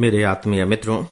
मेरे आत्मीय मित्रों,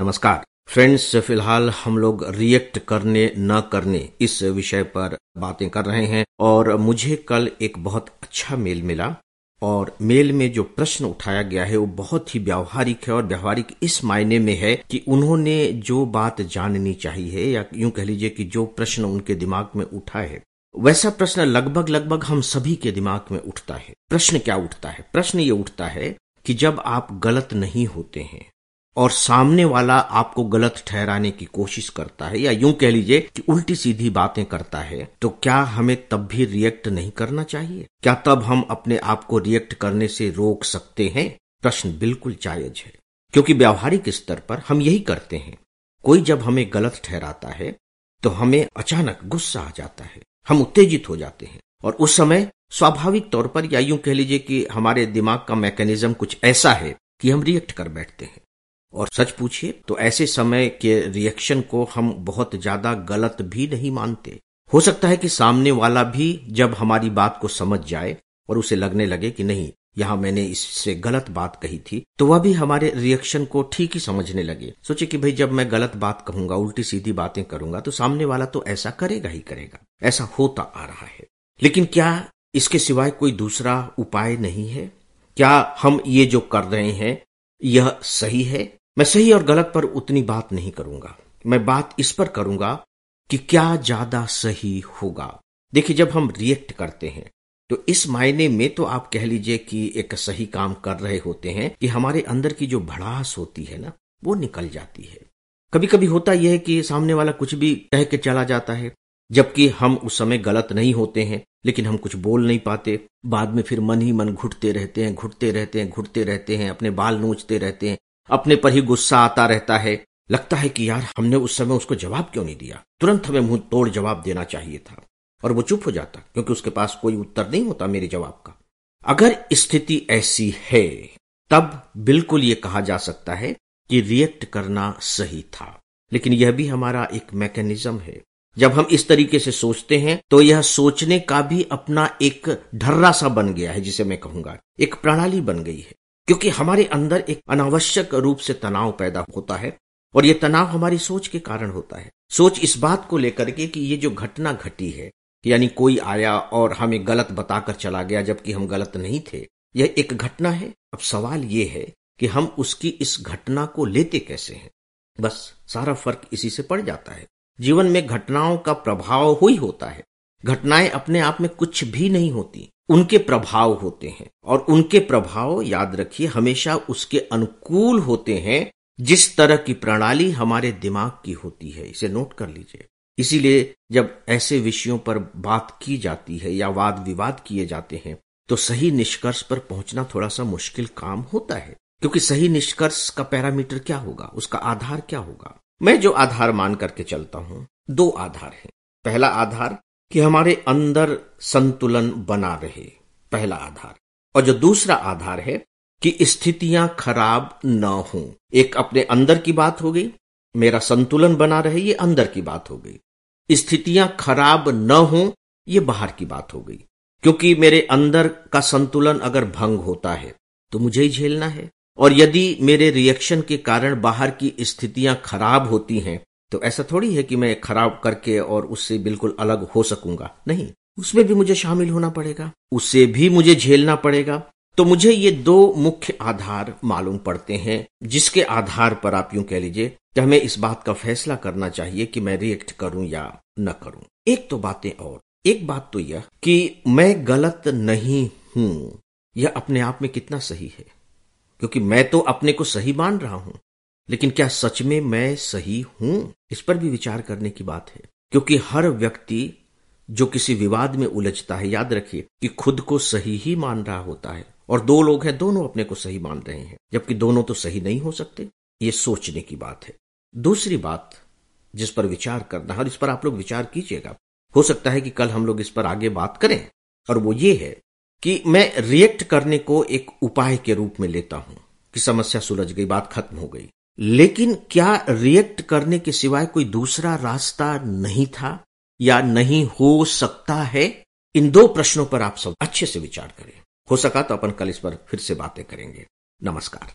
नमस्कार। फ्रेंड्स, फ़िलहाल हम लोग रिएक्ट करने न करने इस विषय पर बातें कर रहे हैं और मुझे कल एक बहुत अच्छा मेल मिला और मेल में जो प्रश्न उठाया गया है वो बहुत ही व्यावहारिक है और व्यावहारिक इस मायने में है कि उन्होंने जो बात जाननी चाहिए या यूँ कह लीजिए कि जो प्रश्न उनके दिमाग में उठा है, वैसा प्रश्न लगभग लगभग हम सभी के दिमाग में उठता है। प्रश्न क्या उठता है? प्रश्न ये उठता है कि जब आप गलत नहीं होते हैं और सामने वाला आपको गलत ठहराने की कोशिश करता है, या यूँ कह लीजिए कि उल्टी सीधी बातें करता है तो क्या हमें तब भी रिएक्ट नहीं करना चाहिए? क्या तब हम अपने आप को रिएक्ट करने से रोक सकते हैं? प्रश्न बिल्कुल जायज़ है। क्योंकि व्यावहारिक स्तर पर हम यही करते हैं। कोई जब हमें गलत ठहराता है तो हमें अचानक गुस्सा आ जाता है। हम उत्तेजित हो जाते हैं। और उस समय स्वाभाविक तौर पर या यूँ कह लीजिए कि हमारे दिमाग का मैकेनिज्म कुछ ऐसा है कि हम रिएक्ट कर बैठते हैं। और सच पूछिए तो ऐसे समय के रिएक्शन को हम बहुत ज़्यादा गलत भी नहीं मानते। हो सकता है कि सामने वाला भी जब हमारी बात को समझ जाए और उसे लगने लगे कि नहीं, यहाँ मैंने इससे गलत बात कही थी तो वह भी हमारे रिएक्शन को ठीक ही समझने लगे। सोचे कि भाई, जब मैं गलत बात कहूँगा, उल्टी सीधी बातें करूँगा तो सामने वाला तो ऐसा करेगा ही करेगा। ऐसा होता आ रहा है। लेकिन क्या इसके सिवाय कोई दूसरा उपाय नहीं है? क्या हम ये जो कर रहे हैं, यह सही है? मैं सही और गलत पर उतनी बात नहीं करूँगा। मैं बात इस पर करूँगा कि क्या ज़्यादा सही होगा। देखिए, जब हम रिएक्ट करते हैं तो इस मायने में तो आप कह लीजिए कि एक सही काम कर रहे होते हैं कि हमारे अंदर की जो भड़ास होती है ना, वो निकल जाती है। कभी कभी होता यह है कि सामने वाला कुछ भी कह के चला जाता है जबकि हम उस समय गलत नहीं होते हैं, लेकिन हम कुछ बोल नहीं पाते। बाद में फिर मन ही मन घुटते रहते हैं, घुटते रहते हैं, घुटते रहते हैं, अपने बाल नोचते रहते हैं, अपने पर ही गुस्सा आता रहता है। लगता है कि यार, हमने उस समय उसको जवाब क्यों नहीं दिया? तुरंत हमें मुँह तोड़ जवाब देना चाहिए था, और वो चुप हो जाता, क्योंकि उसके पास कोई उत्तर नहीं होता मेरे जवाब का। अगर स्थिति ऐसी है, तब बिल्कुल ये कहा जा सकता है कि रिएक्ट करना सही था। लेकिन यह भी हमारा एक मैकेनिज्म है। जब हम इस तरीके से सोचते हैं तो यह सोचने का भी अपना एक ढर्रा सा बन गया है, जिसे मैं कहूँगा। एक प्रणाली बन गई है, क्योंकि हमारे अंदर एक अनावश्यक रूप से तनाव पैदा होता है, और यह तनाव हमारी सोच के कारण होता है। सोच इस बात को लेकर के कि ये जो घटना घटी है, यानी कोई आया और हमें गलत बताकर चला गया, जबकि हम गलत नहीं थे, यह एक घटना है। अब सवाल यह है कि हम उसकी इस घटना को लेते कैसे हैं? बस, सारा फ़र्क इसी से पड़ जाता है। जीवन में घटनाओं का प्रभाव ही होता है। घटनाएँ अपने आप में कुछ भी नहीं होती। उनके प्रभाव होते हैं और उनके प्रभाव, याद रखिए, हमेशा उसके अनुकूल होते हैं, जिस तरह की प्रणाली हमारे दिमाग की होती है। इसे नोट कर लीजिए। इसीलिए जब ऐसे विषयों पर बात की जाती है या वाद विवाद किए जाते हैं तो सही निष्कर्ष पर पहुँचना थोड़ा सा मुश्किल काम होता है। क्योंकि सही निष्कर्ष का पैरामीटर क्या होगा? उसका आधार क्या होगा? मैं जो आधार मान करके चलता हूँ, दो आधार हैं। पहला आधार कि हमारे अंदर संतुलन बना रहे, पहला आधार। और जो दूसरा आधार है कि स्थितियाँ खराब न हो। एक अपने अंदर की बात हो गई, मेरा संतुलन बना रहे, ये अंदर की बात हो गई। स्थितियाँ खराब न हो, ये बाहर की बात हो गई। क्योंकि मेरे अंदर का संतुलन अगर भंग होता है तो मुझे ही झेलना है। और यदि मेरे रिएक्शन के कारण बाहर की स्थितियाँ खराब होती हैं तो ऐसा थोड़ी है कि मैं खराब करके और उससे बिल्कुल अलग हो सकूँगा। नहीं, उसमें भी मुझे शामिल होना पड़ेगा। उससे भी मुझे झेलना पड़ेगा। तो मुझे ये दो मुख्य आधार मालूम पड़ते हैं, जिसके आधार पर आप यूँ कह लीजिए कि हमें इस बात का फैसला करना चाहिए कि मैं रिएक्ट करूँ या न करूँ। एक तो बातें और। एक बात तो यह कि मैं गलत नहीं हूँ। यह अपने आप में कितना सही है? क्योंकि मैं तो अपने को सही मान रहा हूँ। लेकिन क्या सच में मैं सही हूँ? इस पर भी विचार करने की बात है। क्योंकि हर व्यक्ति जो किसी विवाद में उलझता है, याद रखिए कि खुद को सही ही मान रहा होता है। और दो लोग हैं, दोनों अपने को सही मान रहे हैं, जबकि दोनों तो सही नहीं हो सकते। ये सोचने की बात है। दूसरी बात जिस पर विचार करना है, और इस पर आप लोग विचार कीजिएगा। हो सकता है कि कल हम लोग इस पर आगे बात करें, और वो ये है कि मैं रिएक्ट करने को एक उपाय के रूप में लेता हूँ कि समस्या सुलझ गई, बात खत्म हो गई। लेकिन क्या रिएक्ट करने के सिवाय कोई दूसरा रास्ता नहीं था या नहीं हो सकता है? इन दो प्रश्नों पर आप सब अच्छे से विचार करें। हो सका तो अपन कल इस पर फिर से बातें करेंगे। नमस्कार।